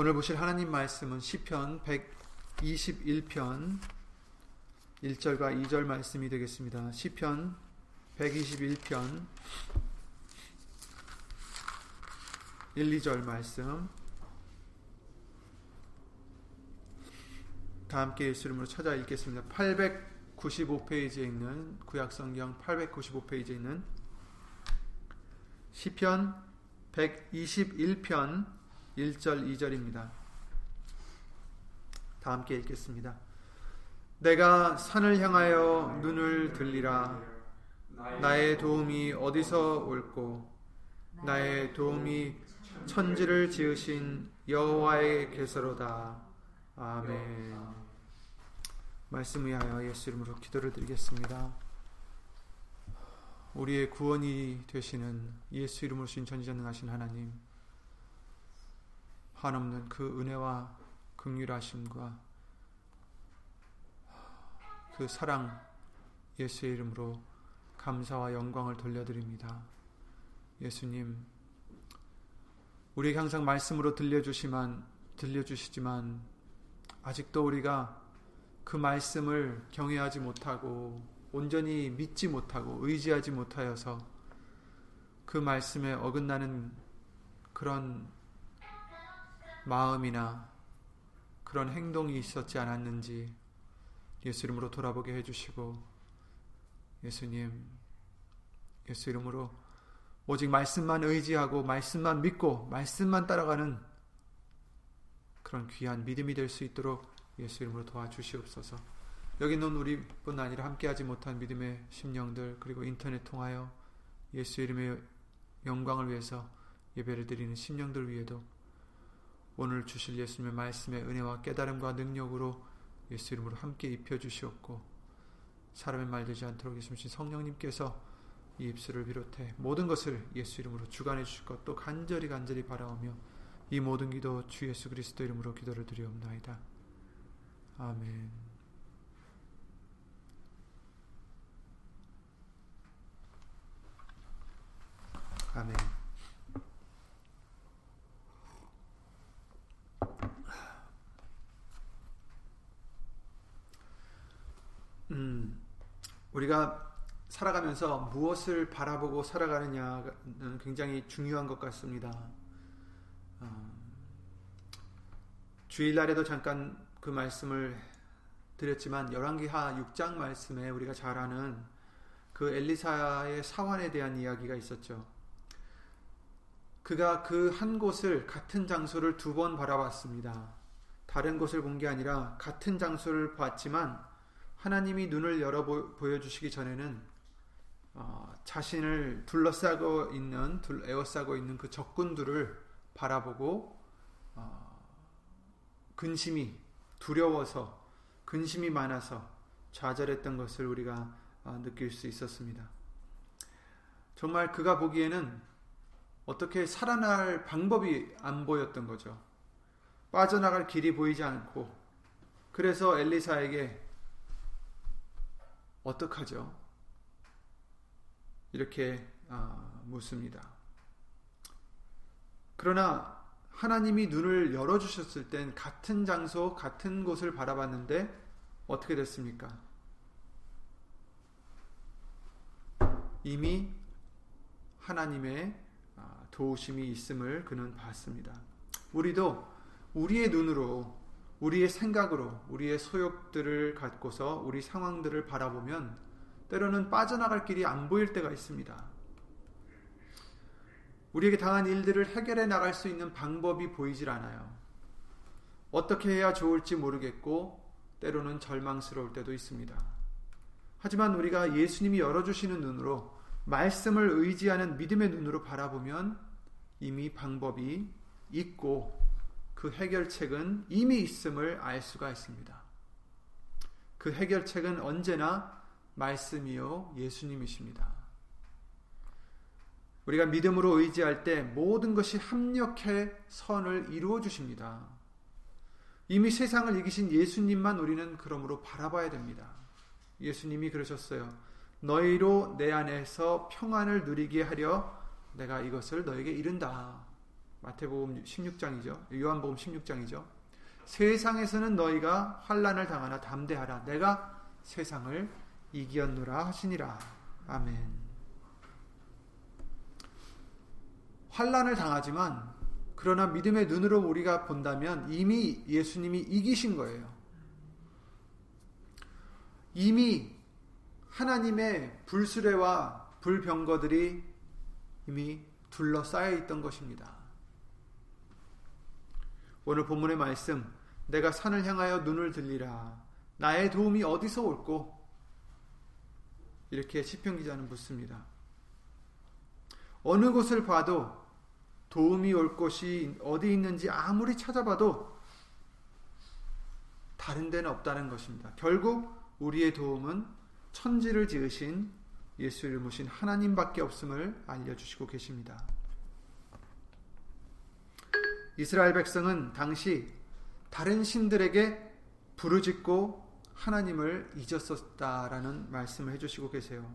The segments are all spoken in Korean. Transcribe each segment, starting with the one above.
오늘 보실 하나님 말씀은 시편 121편 1절과 2절 말씀이 되겠습니다. 시편 121편 1, 2절 말씀 다 함께 예수 이름으로 찾아 읽겠습니다. 895페이지에 있는 구약성경 895페이지에 있는 시편 121편 1절 2절입니다. 다 함께 읽겠습니다. 내가 산을 향하여 눈을 들리라. 나의 도움이 어디서 올꼬? 나의 도움이 천지를 지으신 여호와의께서로다. 아멘. 말씀 위하여 예수 이름으로 기도를 드리겠습니다. 우리의 구원이 되시는 예수 이름으로 신 전지전능하신 하나님 한없는 그 은혜와 긍휼하심과 그 사랑 예수의 이름으로 감사와 영광을 돌려드립니다. 예수님, 우리 항상 말씀으로 들려주시만 들려주시지만 아직도 우리가 그 말씀을 경외하지 못하고 온전히 믿지 못하고 의지하지 못하여서 그 말씀에 어긋나는 그런 마음이나 그런 행동이 있었지 않았는지 예수 이름으로 돌아보게 해주시고 예수님 예수 이름으로 오직 말씀만 의지하고 말씀만 믿고 말씀만 따라가는 그런 귀한 믿음이 될 수 있도록 예수 이름으로 도와주시옵소서. 여기 있는 우리뿐 아니라 함께하지 못한 믿음의 심령들 그리고 인터넷 통하여 예수 이름의 영광을 위해서 예배를 드리는 심령들 위에도 오늘 주실 예수님의 말씀의 은혜와 깨달음과 능력으로 예수 이름으로 함께 입혀 주시옵고 사람의 말 되지 않도록 예수님 성령님께서 이 입술을 비롯해 모든 것을 예수 이름으로 주관해 주실 것또 간절히 간절히 바라오며 이 모든 기도 주 예수 그리스도 이름으로 기도를 드리옵나이다. 아멘. 아멘. 음, 우리가 살아가면서 무엇을 바라보고 살아가느냐는 굉장히 중요한 것 같습니다. 어, 주일날에도 잠깐 그 말씀을 드렸지만 열왕기하 6장 말씀에 우리가 잘 아는 그 엘리사의 사환에 대한 이야기가 있었죠. 그가 그 한 곳을 같은 장소를 두 번 바라봤습니다. 다른 곳을 본 게 아니라 같은 장소를 봤지만 하나님이 눈을 열어 보여주시기 전에는 어, 자신을 둘러싸고 있는 둘, 에워싸고 있는 그 적군들을 바라보고 어, 근심이 두려워서 근심이 많아서 좌절했던 것을 우리가 어, 느낄 수 있었습니다. 정말 그가 보기에는 어떻게 살아날 방법이 안 보였던 거죠. 빠져나갈 길이 보이지 않고 그래서 엘리사에게 어떡하죠? 이렇게 아, 묻습니다. 그러나 하나님이 눈을 열어주셨을 땐 같은 장소, 같은 곳을 바라봤는데 어떻게 됐습니까? 이미 하나님의 아, 도우심이 있음을 그는 봤습니다. 우리도 우리의 눈으로 우리의 생각으로 우리의 소욕들을 갖고서 우리 상황들을 바라보면 때로는 빠져나갈 길이 안 보일 때가 있습니다. 우리에게 당한 일들을 해결해 나갈 수 있는 방법이 보이질 않아요. 어떻게 해야 좋을지 모르겠고 때로는 절망스러울 때도 있습니다. 하지만 우리가 예수님이 열어주시는 눈으로 말씀을 의지하는 믿음의 눈으로 바라보면 이미 방법이 있고 그 해결책은 이미 있음을 알 수가 있습니다. 그 해결책은 언제나 말씀이요 예수님이십니다. 우리가 믿음으로 의지할 때 모든 것이 합력해 선을 이루어 주십니다. 이미 세상을 이기신 예수님만 우리는 그러므로 바라봐야 됩니다. 예수님이 그러셨어요. 너희로 내 안에서 평안을 누리게 하려 내가 이것을 너에게 이른다. 마태복음 16장이죠. 요한복음 16장이죠. 세상에서는 너희가 환란을 당하나 담대하라. 내가 세상을 이기었노라 하시니라. 아멘. 환란을 당하지만 그러나 믿음의 눈으로 우리가 본다면 이미 예수님이 이기신 거예요. 이미 하나님의 불수레와 불병거들이 이미 둘러싸여 있던 것입니다. 오늘 본문의 말씀, 내가 산을 향하여 눈을 들리라. 나의 도움이 어디서 올고? 이렇게 시편 기자는 묻습니다. 어느 곳을 봐도 도움이 올 곳이 어디 있는지 아무리 찾아봐도 다른 데는 없다는 것입니다. 결국 우리의 도움은 천지를 지으신 예수를 모신 하나님밖에 없음을 알려주시고 계십니다. 이스라엘 백성은 당시 다른 신들에게 부르짖고 하나님을 잊었었다라는 말씀을 해주시고 계세요.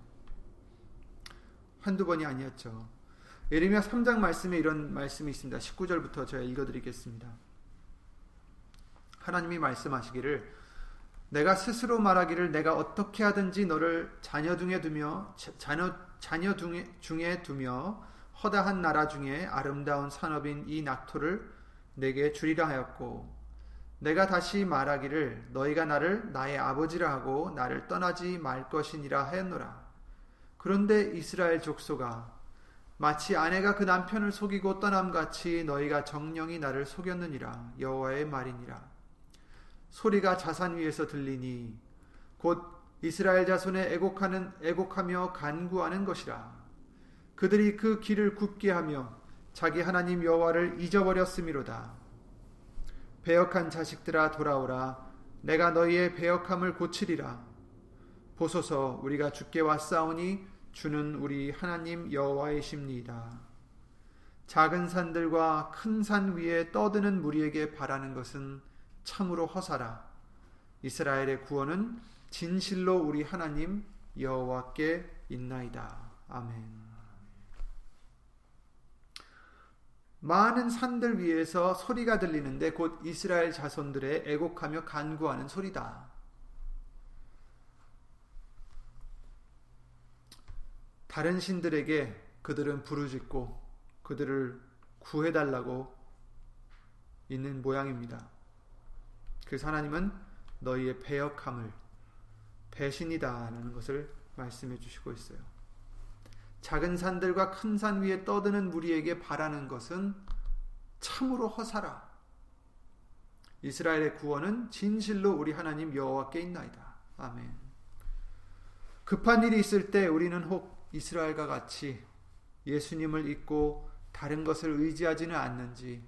한두 번이 아니었죠. 예레미야 3장 말씀에 이런 말씀이 있습니다. 19절부터 제가 읽어드리겠습니다. 하나님이 말씀하시기를 내가 스스로 말하기를 내가 어떻게 하든지 너를 자녀 중에 두며 자녀 자녀 중에 두며 허다한 나라 중에 아름다운 산업인 이 낙토를 내게 주리라 하였고 내가 다시 말하기를 너희가 나를 나의 아버지라 하고 나를 떠나지 말 것이니라 하였노라. 그런데 이스라엘 족소가 마치 아내가 그 남편을 속이고 떠남 같이 너희가 정령이 나를 속였느니라 여호와의 말이니라. 소리가 자산 위에서 들리니 곧 이스라엘 자손의 애곡하는 애곡하며 간구하는 것이라 그들이 그 길을 굽게 하며 자기 하나님 여호와를 잊어버렸음이로다 배역한 자식들아 돌아오라 내가 너희의 배역함을 고치리라 보소서 우리가 주께 왔사오니 주는 우리 하나님 여호와이십니다 작은 산들과 큰 산 위에 떠드는 무리에게 바라는 것은 참으로 허사라. 이스라엘의 구원은 진실로 우리 하나님 여호와께 있나이다. 아멘. 많은 산들 위에서 소리가 들리는데 곧 이스라엘 자손들의 애곡하며 간구하는 소리다. 다른 신들에게 그들은 부르짖고 그들을 구해달라고 있는 모양입니다. 그래서 하나님은 너희의 배역함을 배신이다라는 것을 말씀해 주시고 있어요. 작은 산들과 큰 산 위에 떠드는 무리에게 바라는 것은 참으로 허사라. 이스라엘의 구원은 진실로 우리 하나님 여호와께 있나이다. 아멘. 급한 일이 있을 때 우리는 혹 이스라엘과 같이 예수님을 잊고 다른 것을 의지하지는 않는지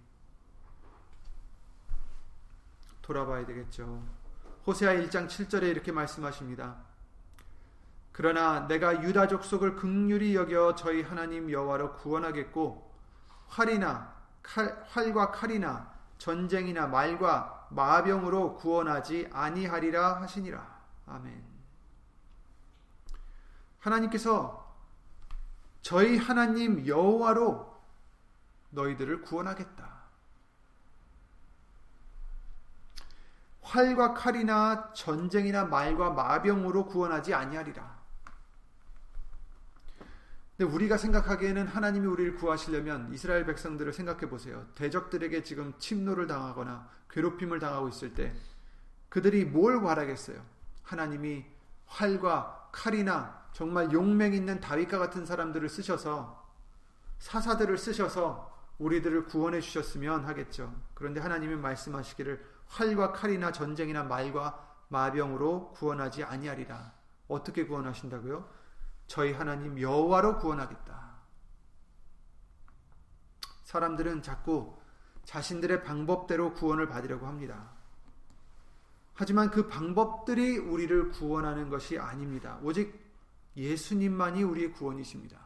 돌아봐야 되겠죠. 호세아 1장 7절에 이렇게 말씀하십니다. 그러나 내가 유다 족속을 극률이 여겨 저희 하나님 여호와로 구원하겠고 활이나 칼, 활과 칼이나 전쟁이나 말과 마병으로 구원하지 아니하리라 하시니라. 아멘. 하나님께서 저희 하나님 여호와로 너희들을 구원하겠다. 활과 칼이나 전쟁이나 말과 마병으로 구원하지 아니하리라. 근데 우리가 생각하기에는 하나님이 우리를 구하시려면 이스라엘 백성들을 생각해 보세요. 대적들에게 지금 침노를 당하거나 괴롭힘을 당하고 있을 때 그들이 뭘 바라겠어요? 하나님이 활과 칼이나 정말 용맹 있는 다윗과 같은 사람들을 쓰셔서 사사들을 쓰셔서 우리들을 구원해 주셨으면 하겠죠. 그런데 하나님이 말씀하시기를 활과 칼이나 전쟁이나 말과 마병으로 구원하지 아니하리라. 어떻게 구원하신다고요? 저희 하나님 여호와로 구원하겠다. 사람들은 자꾸 자신들의 방법대로 구원을 받으려고 합니다. 하지만 그 방법들이 우리를 구원하는 것이 아닙니다. 오직 예수님만이 우리의 구원이십니다.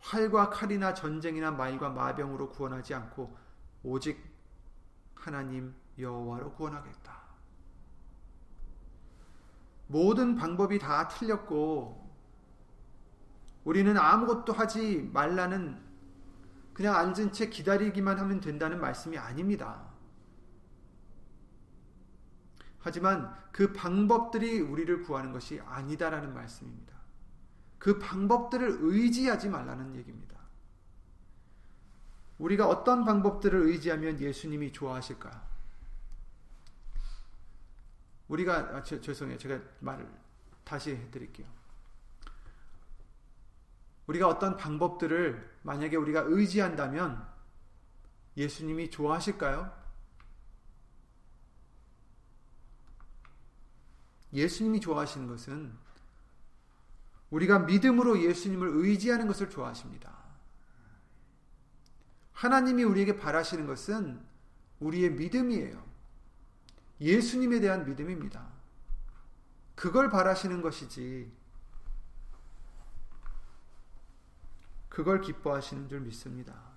활과 칼이나 전쟁이나 말과 마병으로 구원하지 않고 오직 하나님 여호와로 구원하겠다. 모든 방법이 다 틀렸고 우리는 아무것도 하지 말라는 그냥 앉은 채 기다리기만 하면 된다는 말씀이 아닙니다. 하지만 그 방법들이 우리를 구하는 것이 아니다라는 말씀입니다. 그 방법들을 의지하지 말라는 얘기입니다. 우리가 어떤 방법들을 의지하면 예수님이 좋아하실까? 우리가 아, 저, 죄송해요. 제가 말을 다시 해드릴게요. 우리가 어떤 방법들을 만약에 우리가 의지한다면 예수님이 좋아하실까요? 예수님이 좋아하시는 것은 우리가 믿음으로 예수님을 의지하는 것을 좋아하십니다. 하나님이 우리에게 바라시는 것은 우리의 믿음이에요. 예수님에 대한 믿음입니다. 그걸 바라시는 것이지, 그걸 기뻐하시는 줄 믿습니다.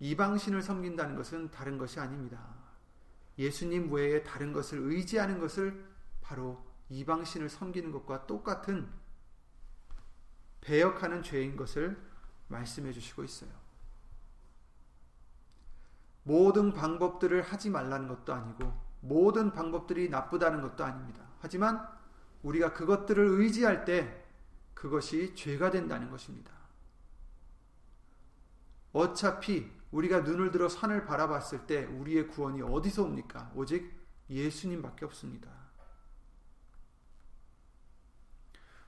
이방신을 섬긴다는 것은 다른 것이 아닙니다. 예수님 외에 다른 것을 의지하는 것을 바로 이방신을 섬기는 것과 똑같은 배역하는 죄인 것을 말씀해 주시고 있어요. 모든 방법들을 하지 말라는 것도 아니고 모든 방법들이 나쁘다는 것도 아닙니다. 하지만 우리가 그것들을 의지할 때 그것이 죄가 된다는 것입니다. 어차피 우리가 눈을 들어 산을 바라봤을 때 우리의 구원이 어디서 옵니까? 오직 예수님밖에 없습니다.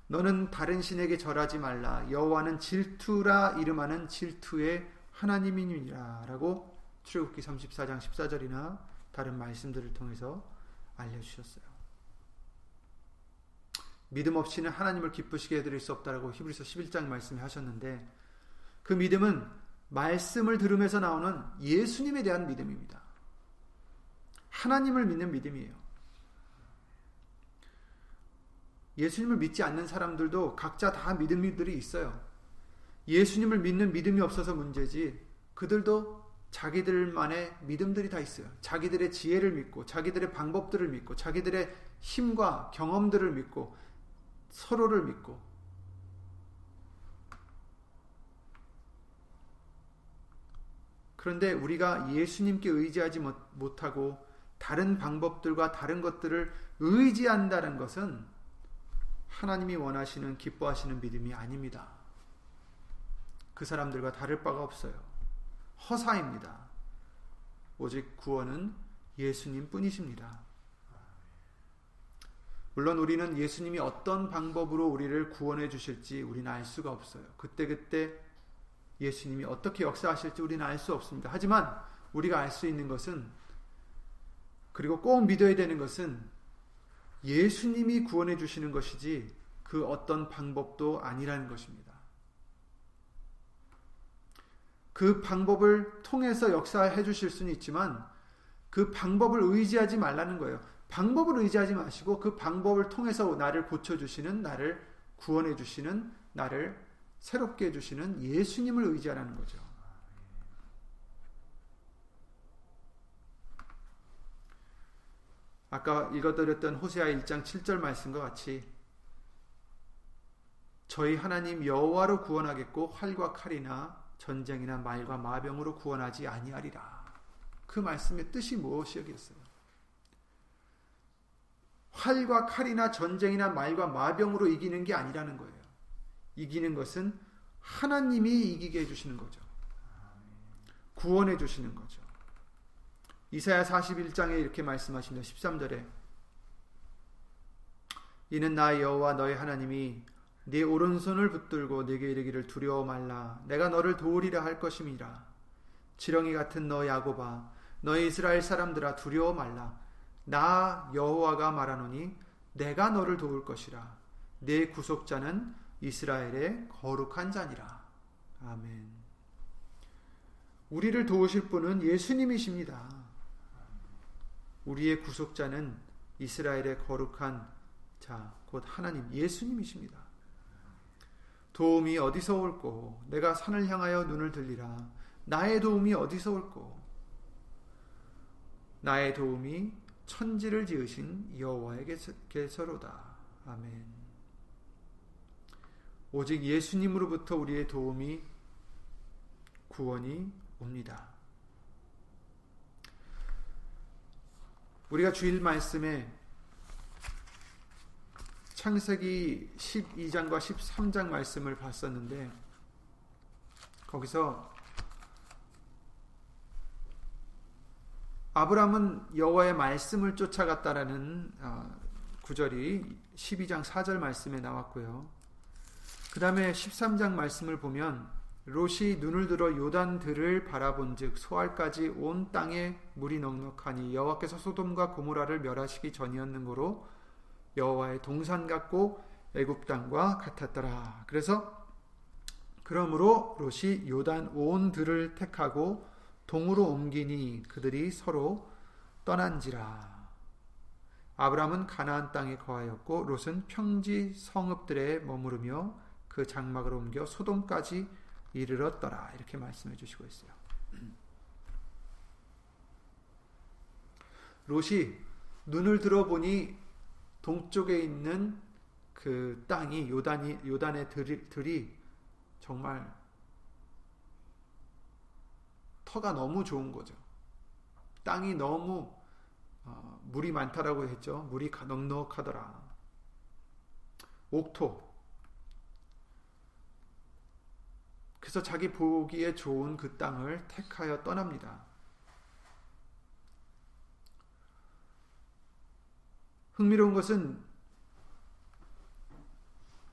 너는 다른 신에게 절하지 말라. 여호와는 질투라 이름하는 질투의 하나님이니라라고 출애굽기 34장 14절이나 다른 말씀들을 통해서 알려주셨어요. 믿음 없이는 하나님을 기쁘시게 해드릴 수 없다라고 히브리서 11장 말씀에 하셨는데 그 믿음은 말씀을 들으면서 나오는 예수님에 대한 믿음입니다. 하나님을 믿는 믿음이에요. 예수님을 믿지 않는 사람들도 각자 다 믿음들이 있어요. 예수님을 믿는 믿음이 없어서 문제지 그들도 자기들만의 믿음들이 다 있어요. 자기들의 지혜를 믿고 자기들의 방법들을 믿고 자기들의 힘과 경험들을 믿고 서로를 믿고 그런데 우리가 예수님께 의지하지 못하고 다른 방법들과 다른 것들을 의지한다는 것은 하나님이 원하시는 기뻐하시는 믿음이 아닙니다. 그 사람들과 다를 바가 없어요. 허사입니다. 오직 구원은 예수님 뿐이십니다. 물론 우리는 예수님이 어떤 방법으로 우리를 구원해 주실지 우리는 알 수가 없어요. 그때 그때 예수님이 어떻게 역사하실지 우리는 알 수 없습니다. 하지만 우리가 알 수 있는 것은 그리고 꼭 믿어야 되는 것은 예수님이 구원해 주시는 것이지 그 어떤 방법도 아니라는 것입니다. 그 방법을 통해서 역사해 주실 수는 있지만 그 방법을 의지하지 말라는 거예요. 방법을 의지하지 마시고 그 방법을 통해서 나를 고쳐 주시는 나를 구원해 주시는 나를 새롭게 해주시는 예수님을 의지하라는 거죠. 아까 읽어드렸던 호세아 1장 7절 말씀과 같이 저희 하나님 여호와로 구원하겠고 활과 칼이나 전쟁이나 말과 마병으로 구원하지 아니하리라. 그 말씀의 뜻이 무엇이었겠어요? 활과 칼이나 전쟁이나 말과 마병으로 이기는 게 아니라는 거예요. 이기는 것은 하나님이 이기게 해주시는 거죠. 구원해 주시는 거죠. 이사야 41장에 이렇게 말씀하십니다. 13절에 이는 나 여호와 너의 하나님이 네 오른손을 붙들고 네게 이르기를 두려워 말라 내가 너를 도우리라 할 것임이라 지렁이 같은 너 야고바 너의 이스라엘 사람들아 두려워 말라 나 여호와가 말하노니 내가 너를 도울 것이라 내 구속자는 이스라엘의 거룩한 자니라. 아멘. 우리를 도우실 분은 예수님이십니다. 우리의 구속자는 이스라엘의 거룩한 자, 곧 하나님 예수님이십니다. 도움이 어디서 올고 내가 산을 향하여 눈을 들리라. 나의 도움이 어디서 올고 나의 도움이 천지를 지으신 여호와에게서로다. 아멘. 오직 예수님으로부터 우리의 도움이 구원이 옵니다. 우리가 주일 말씀에 창세기 12장과 13장 말씀을 봤었는데 거기서 아브라함은 여호와의 말씀을 쫓아갔다라는 어, 구절이 12장 4절 말씀에 나왔고요. 그 다음에 13장 말씀을 보면 롯이 눈을 들어 요단들을 바라본즉 소알까지 온 땅에 물이 넉넉하니 여호와께서 소돔과 고모라를 멸하시기 전이었는고로 여호와의 동산 같고 애굽 땅과 같았더라. 그래서 그러므로 롯이 요단 온 들을 택하고 동으로 옮기니 그들이 서로 떠난지라. 아브라함은 가나안 땅에 거하였고 롯은 평지 성읍들에 머무르며 그 장막을 옮겨 소돔까지 이르렀더라. 이렇게 말씀해 주시고 있어요. 롯이 눈을 들어보니 동쪽에 있는 그 땅이 요단이 요단의 들이, 들이 정말 터가 너무 좋은 거죠. 땅이 너무 어, 물이 많다라고 했죠. 물이 넉넉하더라. 옥토. 그래서 자기 보기에 좋은 그 땅을 택하여 떠납니다. 흥미로운 것은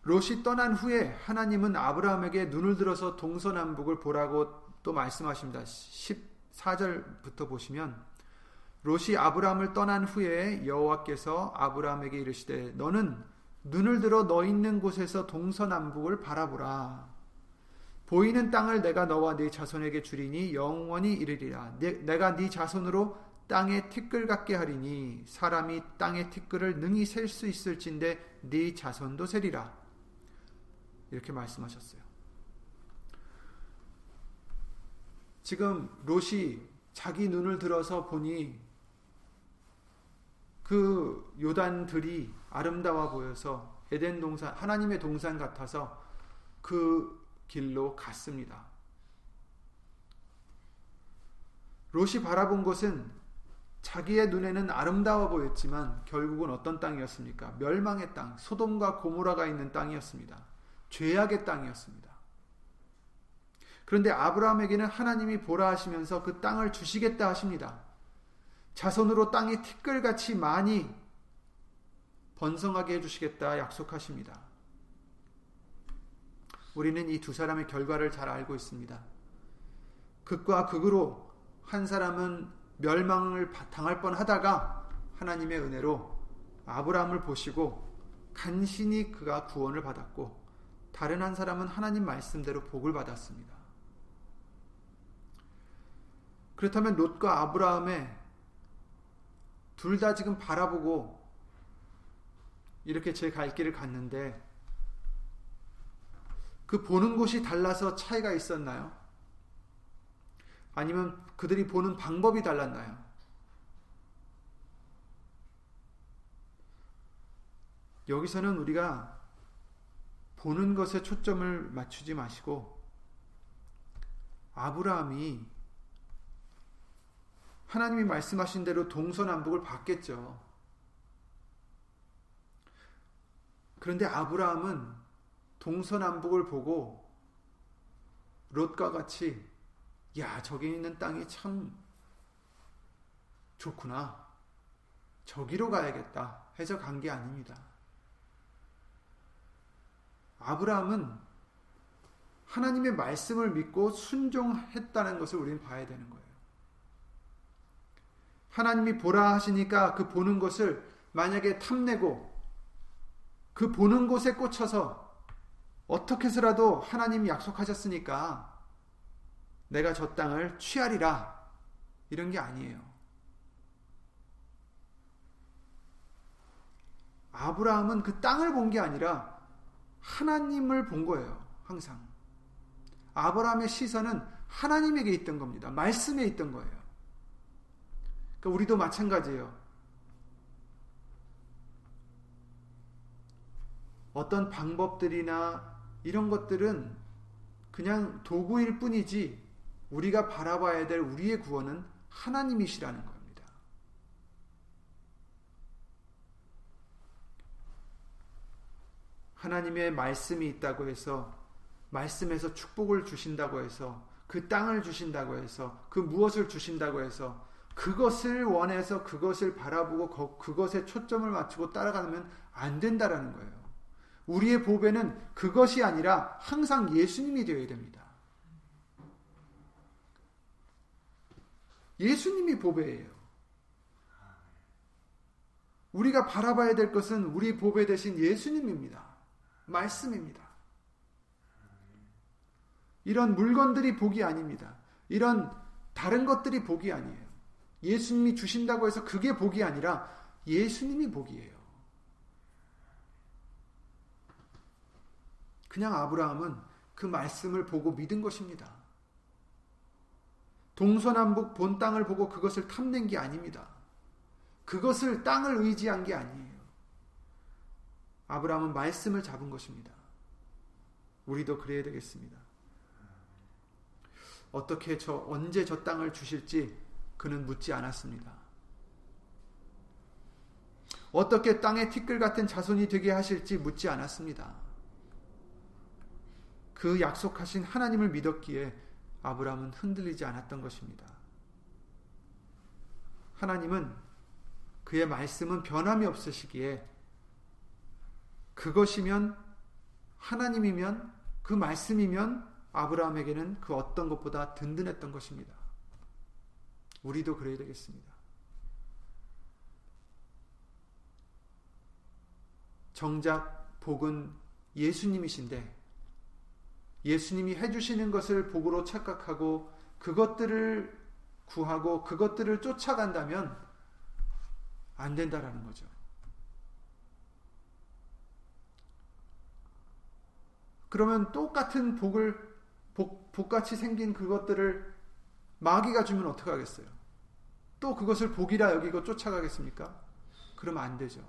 롯이 떠난 후에 하나님은 아브라함에게 눈을 들어서 동서남북을 보라고 또 말씀하십니다. 14절부터 보시면 롯이 아브라함을 떠난 후에 여호와께서 아브라함에게 이르시되 너는 눈을 들어 너 있는 곳에서 동서남북을 바라보라. 보이는 땅을 내가 너와 네 자손에게 주리니 영원히 이르리라. 내가 네 자손으로 땅에 티끌 같게 하리니 사람이 땅의 티끌을 능히 셀 수 있을진데 네 자손도 세리라. 이렇게 말씀하셨어요. 지금 롯이 자기 눈을 들어서 보니 그 요단들이 아름다워 보여서 에덴 동산 하나님의 동산 같아서 그 길로 갔습니다. 롯이 바라본 곳은 자기의 눈에는 아름다워 보였지만 결국은 어떤 땅이었습니까? 멸망의 땅, 소돔과 고모라가 있는 땅이었습니다. 죄악의 땅이었습니다. 그런데 아브라함에게는 하나님이 보라 하시면서 그 땅을 주시겠다 하십니다. 자손으로 땅이 티끌같이 많이 번성하게 해주시겠다 약속하십니다. 우리는 이 두 사람의 결과를 잘 알고 있습니다. 극과 극으로 한 사람은 멸망을 당할 뻔 하다가 하나님의 은혜로 아브라함을 보시고 간신히 그가 구원을 받았고 다른 한 사람은 하나님 말씀대로 복을 받았습니다. 그렇다면 롯과 아브라함의 둘 다 지금 바라보고 이렇게 제 갈 길을 갔는데 그 보는 곳이 달라서 차이가 있었나요? 아니면 그들이 보는 방법이 달랐나요? 여기서는 우리가 보는 것에 초점을 맞추지 마시고 아브라함이 하나님이 말씀하신 대로 동서남북을 봤겠죠. 그런데 아브라함은 동서남북을 보고 롯과 같이 야 저기 있는 땅이 참 좋구나 저기로 가야겠다 해서 간 게 아닙니다. 아브라함은 하나님의 말씀을 믿고 순종했다는 것을 우리는 봐야 되는 거예요. 하나님이 보라 하시니까 그 보는 것을 만약에 탐내고 그 보는 곳에 꽂혀서 어떻게 해서라도 하나님이 약속하셨으니까 내가 저 땅을 취하리라. 이런 게 아니에요. 아브라함은 그 땅을 본 게 아니라 하나님을 본 거예요. 항상. 아브라함의 시선은 하나님에게 있던 겁니다. 말씀에 있던 거예요. 그러니까 우리도 마찬가지예요. 어떤 방법들이나 이런 것들은 그냥 도구일 뿐이지 우리가 바라봐야 될 우리의 구원은 하나님이시라는 겁니다. 하나님의 말씀이 있다고 해서 말씀에서 축복을 주신다고 해서 그 땅을 주신다고 해서 그 무엇을 주신다고 해서 그것을 원해서 그것을 바라보고 그것에 초점을 맞추고 따라가면 안 된다라는 거예요. 우리의 보배는 그것이 아니라 항상 예수님이 되어야 됩니다. 예수님이 보배예요. 우리가 바라봐야 될 것은 우리 보배 대신 예수님입니다. 말씀입니다. 이런 물건들이 복이 아닙니다. 이런 다른 것들이 복이 아니에요. 예수님이 주신다고 해서 그게 복이 아니라 예수님이 복이에요. 그냥 아브라함은 그 말씀을 보고 믿은 것입니다. 동서남북 본 땅을 보고 그것을 탐낸 게 아닙니다. 그것을 땅을 의지한 게 아니에요. 아브라함은 말씀을 잡은 것입니다. 우리도 그래야 되겠습니다. 어떻게 저 언제 저 땅을 주실지 그는 묻지 않았습니다. 어떻게 땅의 티끌 같은 자손이 되게 하실지 묻지 않았습니다. 그 약속하신 하나님을 믿었기에 아브라함은 흔들리지 않았던 것입니다. 하나님은 그의 말씀은 변함이 없으시기에 그것이면 하나님이면 그 말씀이면 아브라함에게는 그 어떤 것보다 든든했던 것입니다. 우리도 그래야 되겠습니다. 정작 복은 예수님이신데 예수님이 해주시는 것을 복으로 착각하고 그것들을 구하고 그것들을 쫓아간다면 안 된다라는 거죠. 그러면 똑같은 복을 복, 복같이 생긴 그것들을 마귀가 주면 어떡하겠어요? 또 그것을 복이라 여기고 쫓아가겠습니까? 그러면 안 되죠.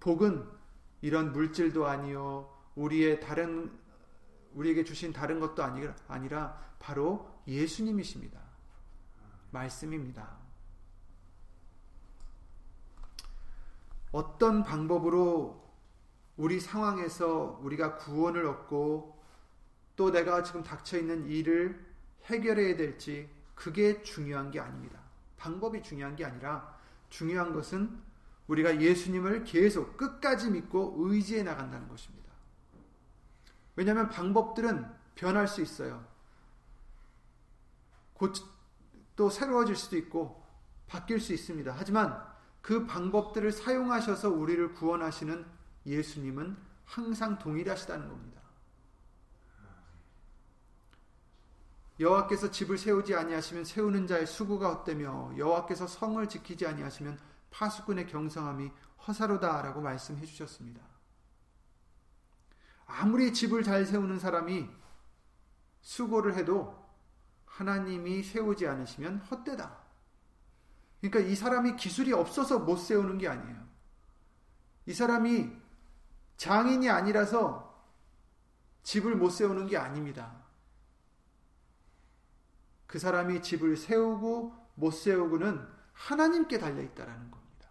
복은 이런 물질도 아니요, 우리의 다른, 우리에게 주신 다른 것도 아니라, 바로 예수님이십니다. 말씀입니다. 어떤 방법으로 우리 상황에서 우리가 구원을 얻고 또 내가 지금 닥쳐 있는 일을 해결해야 될지 그게 중요한 게 아닙니다. 방법이 중요한 게 아니라 중요한 것은 우리가 예수님을 계속 끝까지 믿고 의지해 나간다는 것입니다. 왜냐하면 방법들은 변할 수 있어요. 곧 또 새로워질 수도 있고 바뀔 수 있습니다. 하지만 그 방법들을 사용하셔서 우리를 구원하시는 예수님은 항상 동일하시다는 겁니다. 여호와께서 집을 세우지 아니하시면 세우는 자의 수고가 헛되며 여호와께서 성을 지키지 아니하시면 파수꾼의 경성함이 허사로다라고 말씀해 주셨습니다. 아무리 집을 잘 세우는 사람이 수고를 해도 하나님이 세우지 않으시면 헛되다. 그러니까 이 사람이 기술이 없어서 못 세우는 게 아니에요. 이 사람이 장인이 아니라서 집을 못 세우는 게 아닙니다. 그 사람이 집을 세우고 못 세우고는 하나님께 달려 있다라는 겁니다.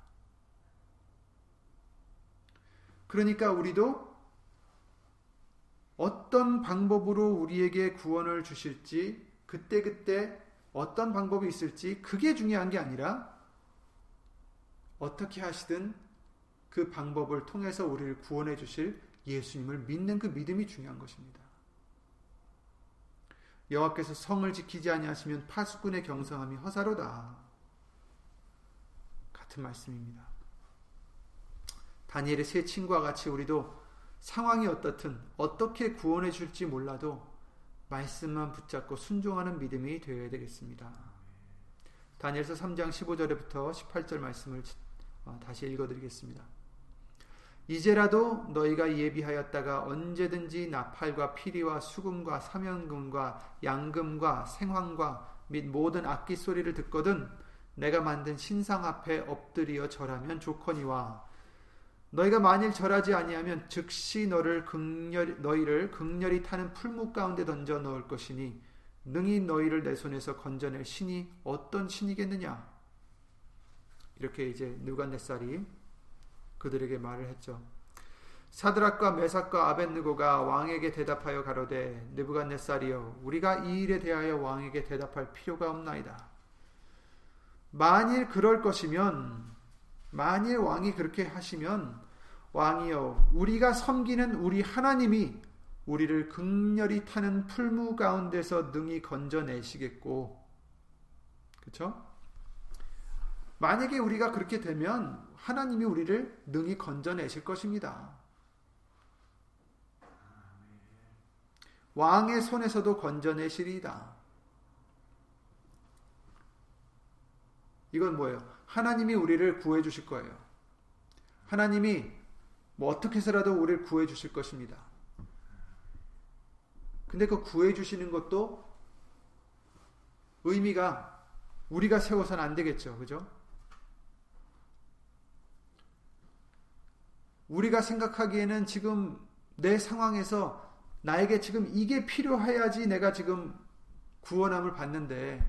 그러니까 우리도 어떤 방법으로 우리에게 구원을 주실지 그때그때 어떤 방법이 있을지 그게 중요한 게 아니라 어떻게 하시든 그 방법을 통해서 우리를 구원해 주실 예수님을 믿는 그 믿음이 중요한 것입니다. 여호와께서 성을 지키지 아니하시면 파수꾼의 경성함이 허사로다. 같은 말씀입니다. 다니엘의 세 친구와 같이 우리도 상황이 어떻든 어떻게 구원해 줄지 몰라도 말씀만 붙잡고 순종하는 믿음이 되어야 되겠습니다. 다니엘서 3장 15절부터 18절 말씀을 어, 다시 읽어드리겠습니다. 이제라도 너희가 예비하였다가 언제든지 나팔과 피리와 수금과 사면금과 양금과 생황과 및 모든 악기 소리를 듣거든 내가 만든 신상 앞에 엎드리어 절하면 좋거니와 너희가 만일 절하지 아니하면 즉시 너를 극렬 너희를 극렬히 타는 풀무 가운데 던져 넣을 것이니 능히 너희를 내 손에서 건져낼 신이 어떤 신이겠느냐 이렇게 이제 누간네살이 그들에게 말을 했죠. 사드락과 메삭과 아벤느고가 왕에게 대답하여 가로되 느부갓네살이여 우리가 이 일에 대하여 왕에게 대답할 필요가 없나이다. 만일 그럴 것이면 만일 왕이 그렇게 하시면 왕이여 우리가 섬기는 우리 하나님이 우리를 극렬히 타는 풀무 가운데서 능히 건져내시겠고 그렇죠? 만약에 우리가 그렇게 되면 하나님이 우리를 능히 건져내실 것입니다. 왕의 손에서도 건져내시리이다. 이건 뭐예요? 하나님이 우리를 구해 주실 거예요. 하나님이 뭐 어떻게 해서라도 우리를 구해 주실 것입니다. 근데 그 구해 주시는 것도 의미가 우리가 세워서는 안 되겠죠. 그죠? 우리가 생각하기에는 지금 내 상황에서 나에게 지금 이게 필요해야지 내가 지금 구원함을 받는데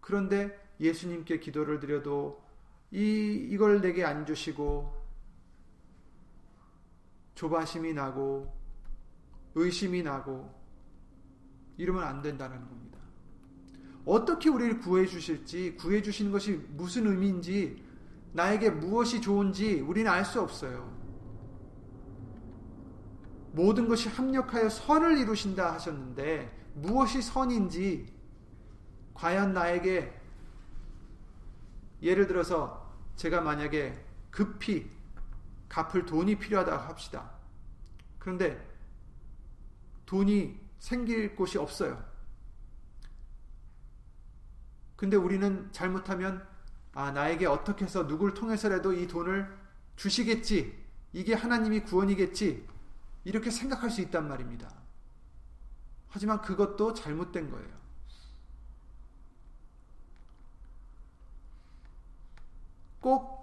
그런데 예수님께 기도를 드려도 이 이걸 내게 안 주시고 조바심이 나고 의심이 나고 이러면 안 된다는 겁니다. 어떻게 우리를 구해 주실지 구해 주시는 것이 무슨 의미인지 나에게 무엇이 좋은지 우리는 알 수 없어요. 모든 것이 합력하여 선을 이루신다 하셨는데 무엇이 선인지 과연 나에게 예를 들어서 제가 만약에 급히 갚을 돈이 필요하다 합시다. 그런데 돈이 생길 곳이 없어요. 근데 우리는 잘못하면 아, 나에게 어떻게 해서 누굴 통해서라도 이 돈을 주시겠지. 이게 하나님이 구원이겠지. 이렇게 생각할 수 있단 말입니다. 하지만 그것도 잘못된 거예요. 꼭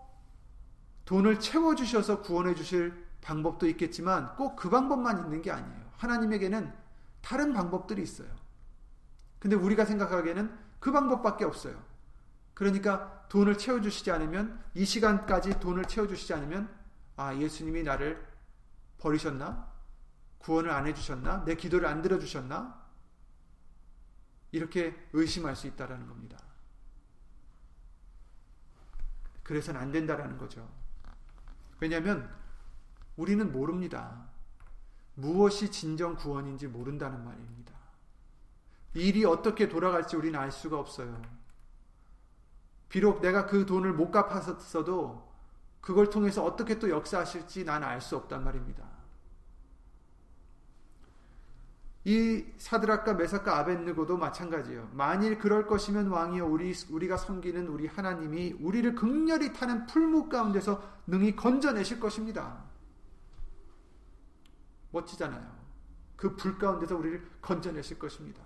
돈을 채워주셔서 구원해 주실 방법도 있겠지만 꼭 그 방법만 있는 게 아니에요. 하나님에게는 다른 방법들이 있어요. 근데 우리가 생각하기에는 그 방법밖에 없어요. 그러니까 돈을 채워주시지 않으면 이 시간까지 돈을 채워주시지 않으면 아 예수님이 나를 버리셨나? 구원을 안 해주셨나? 내 기도를 안 들어주셨나? 이렇게 의심할 수 있다라는 겁니다. 그래서는 안 된다라는 거죠. 왜냐하면 우리는 모릅니다. 무엇이 진정 구원인지 모른다는 말입니다. 일이 어떻게 돌아갈지 우리는 알 수가 없어요. 비록 내가 그 돈을 못 갚았어도 그걸 통해서 어떻게 또 역사하실지 나는 알수 없단 말입니다. 이 사드락과 메삭과 아벤느고도 마찬가지예요. 만일 그럴 것이면 왕이여 우리 우리가 섬기는 우리 하나님이 우리를 극렬히 타는 풀무 가운데서 능히 건져내실 것입니다. 멋지잖아요. 그 불 가운데서 우리를 건져내실 것입니다.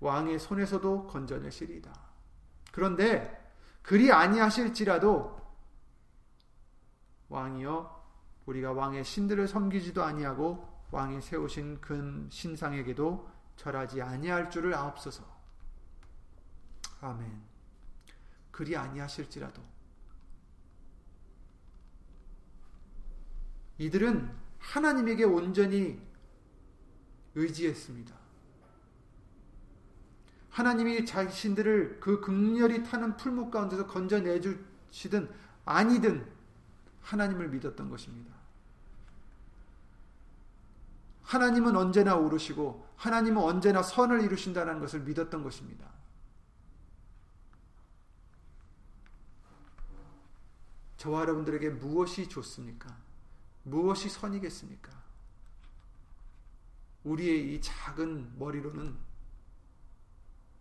왕의 손에서도 건져내시리다. 그런데 그리 아니하실지라도 왕이여 우리가 왕의 신들을 섬기지도 아니하고 왕이 세우신 근 신상에게도 절하지 아니할 줄을 아옵소서. 아멘. 그리 아니하실지라도 이들은 하나님에게 온전히 의지했습니다. 하나님이 자신들을 그 극렬히 타는 풀목 가운데서 건져내 주시든 아니든 하나님을 믿었던 것입니다. 하나님은 언제나 오르시고 하나님은 언제나 선을 이루신다는 것을 믿었던 것입니다. 저와 여러분들에게 무엇이 좋습니까? 무엇이 선이겠습니까? 우리의 이 작은 머리로는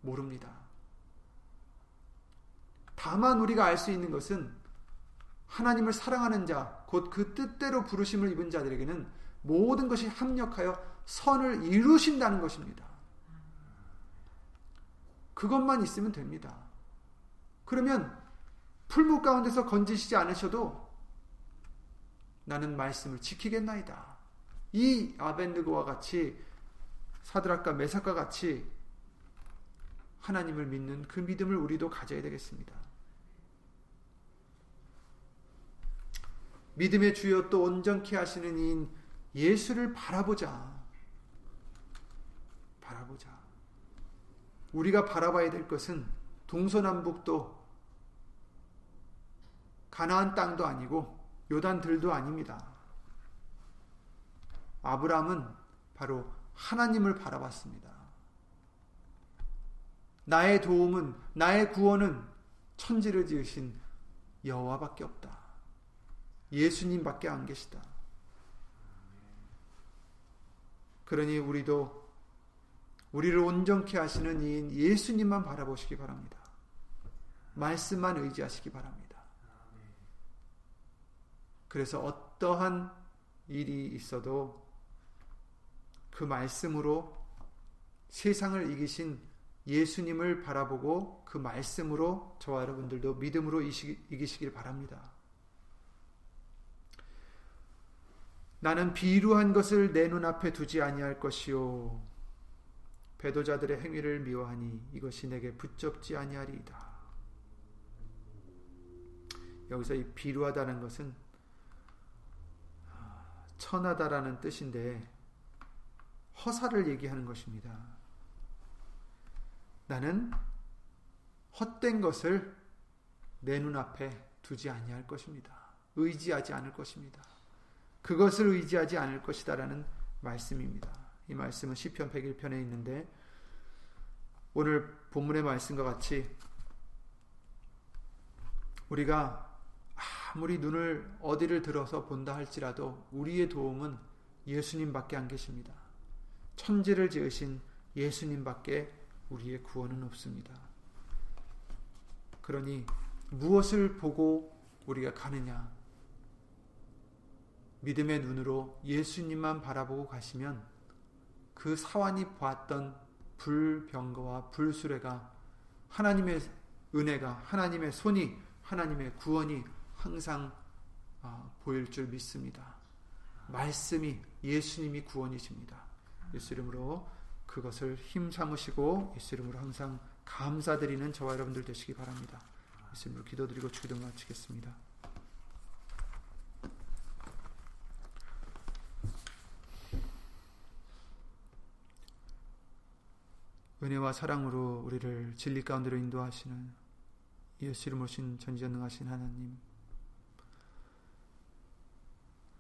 모릅니다. 다만 우리가 알 수 있는 것은 하나님을 사랑하는 자, 곧 그 뜻대로 부르심을 입은 자들에게는 모든 것이 합력하여 선을 이루신다는 것입니다. 그것만 있으면 됩니다. 그러면 풀무 가운데서 건지시지 않으셔도 나는 말씀을 지키겠나이다. 이 아벤드고와 같이 사드락과 메삭과 같이 하나님을 믿는 그 믿음을 우리도 가져야 되겠습니다. 믿음의 주여 또 온전케 하시는 이인 예수를 바라보자. 바라보자. 우리가 바라봐야 될 것은 동서남북도 가나안 땅도 아니고 요단 들도 아닙니다. 아브라함은 바로 하나님을 바라봤습니다. 나의 도움은 나의 구원은 천지를 지으신 여호와밖에 없다. 예수님밖에 안 계시다. 그러니 우리도 우리를 온전케 하시는 이인 예수님만 바라보시기 바랍니다. 말씀만 의지하시기 바랍니다. 그래서 어떠한 일이 있어도 그 말씀으로 세상을 이기신 예수님을 바라보고 그 말씀으로 저와 여러분들도 믿음으로 이기시길 바랍니다. 나는 비루한 것을 내 눈앞에 두지 아니할 것이요 배도자들의 행위를 미워하니 이것이 내게 붙잡지 아니하리이다. 여기서 이 비루하다는 것은 천하다라는 뜻인데 허사를 얘기하는 것입니다. 나는 헛된 것을 내 눈앞에 두지 아니할 것입니다. 의지하지 않을 것입니다. 그것을 의지하지 않을 것이다라는 말씀입니다. 이 말씀은 시편 101편에 있는데 오늘 본문의 말씀과 같이 우리가 아무리 눈을 어디를 들어서 본다 할지라도 우리의 도움은 예수님밖에 안 계십니다. 천지를 지으신 예수님밖에 우리의 구원은 없습니다. 그러니 무엇을 보고 우리가 가느냐? 믿음의 눈으로 예수님만 바라보고 가시면 그 사환이 보았던 불병거와 불수레가 하나님의 은혜가 하나님의 손이 하나님의 구원이 항상 아, 보일 줄 믿습니다. 말씀이 예수님이 구원이십니다. 예수 이름으로 그것을 힘 삼으시고 예수 이름으로 항상 감사드리는 저와 여러분들 되시기 바랍니다. 예수 이름으로 기도드리고 주기도 마치겠습니다. 은혜와 사랑으로 우리를 진리 가운데로 인도하시는 예수 이름 오신 전지전능하신 하나님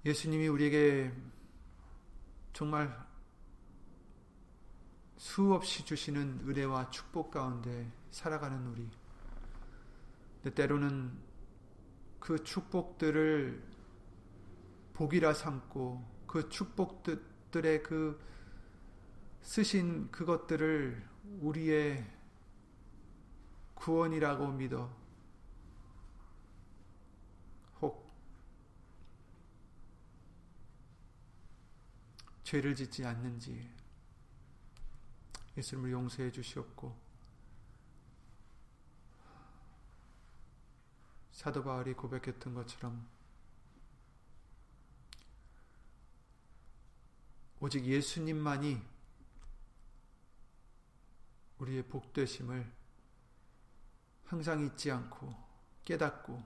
예수님이 우리에게 정말 수없이 주시는 은혜와 축복 가운데 살아가는 우리. 때로는 그 축복들을 복이라 삼고 그 축복들의 그 쓰신 그것들을 우리의 구원이라고 믿어 혹 죄를 짓지 않는지 예수님을 용서해 주시옵고 사도 바울이 고백했던 것처럼 오직 예수님만이 우리의 복되심을 항상 잊지 않고 깨닫고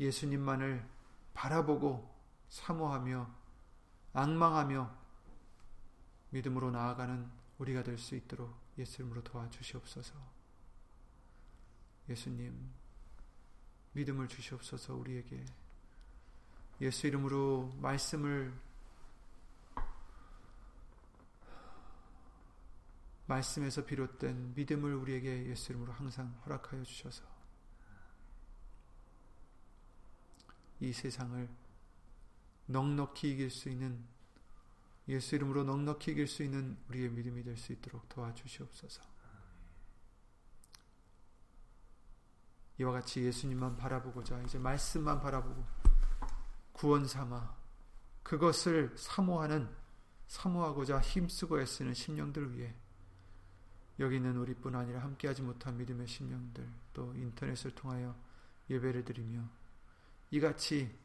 예수님만을 바라보고 사모하며 악망하며 믿음으로 나아가는 우리가 될 수 있도록 예수 이름으로 도와주시옵소서. 예수님, 믿음을 주시옵소서 우리에게 예수 이름으로 말씀을 말씀에서 비롯된 믿음을 우리에게 예수 이름으로 항상 허락하여 주셔서 이 세상을 넉넉히 이길 수 있는 예수 이름으로 넉넉히 이길 수 있는 우리의 믿음이 될 수 있도록 도와주시옵소서. 이와 같이 예수님만 바라보고자 이제 말씀만 바라보고 구원 삼아 그것을 사모하는 사모하고자 힘쓰고 애쓰는 심령들 위해 여기 있는 우리뿐 아니라 함께하지 못한 믿음의 심령들 또 인터넷을 통하여 예배를 드리며 이같이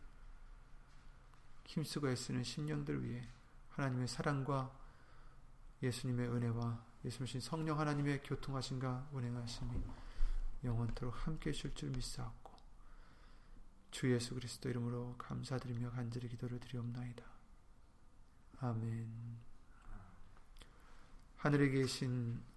힘쓰고 애쓰는 심령들 위해 하나님의 사랑과 예수님의 은혜와 예수님 성령 하나님의 교통하심과 운행하심이 영원토록 함께 해줄 줄 믿사옵고 주 예수 그리스도 이름으로 감사드리며 간절히 기도를 드리옵나이다. 아멘 하늘에 계신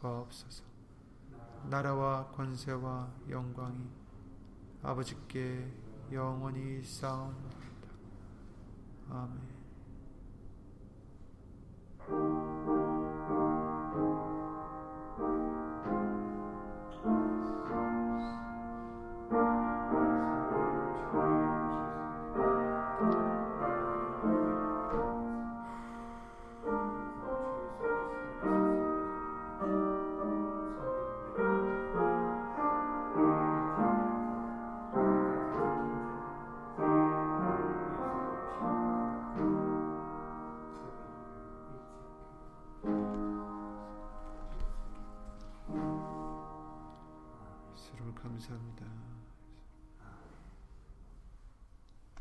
구하옵소서. 나라와 권세와 영광이 아버지께 영원히 싸움나이다. 아멘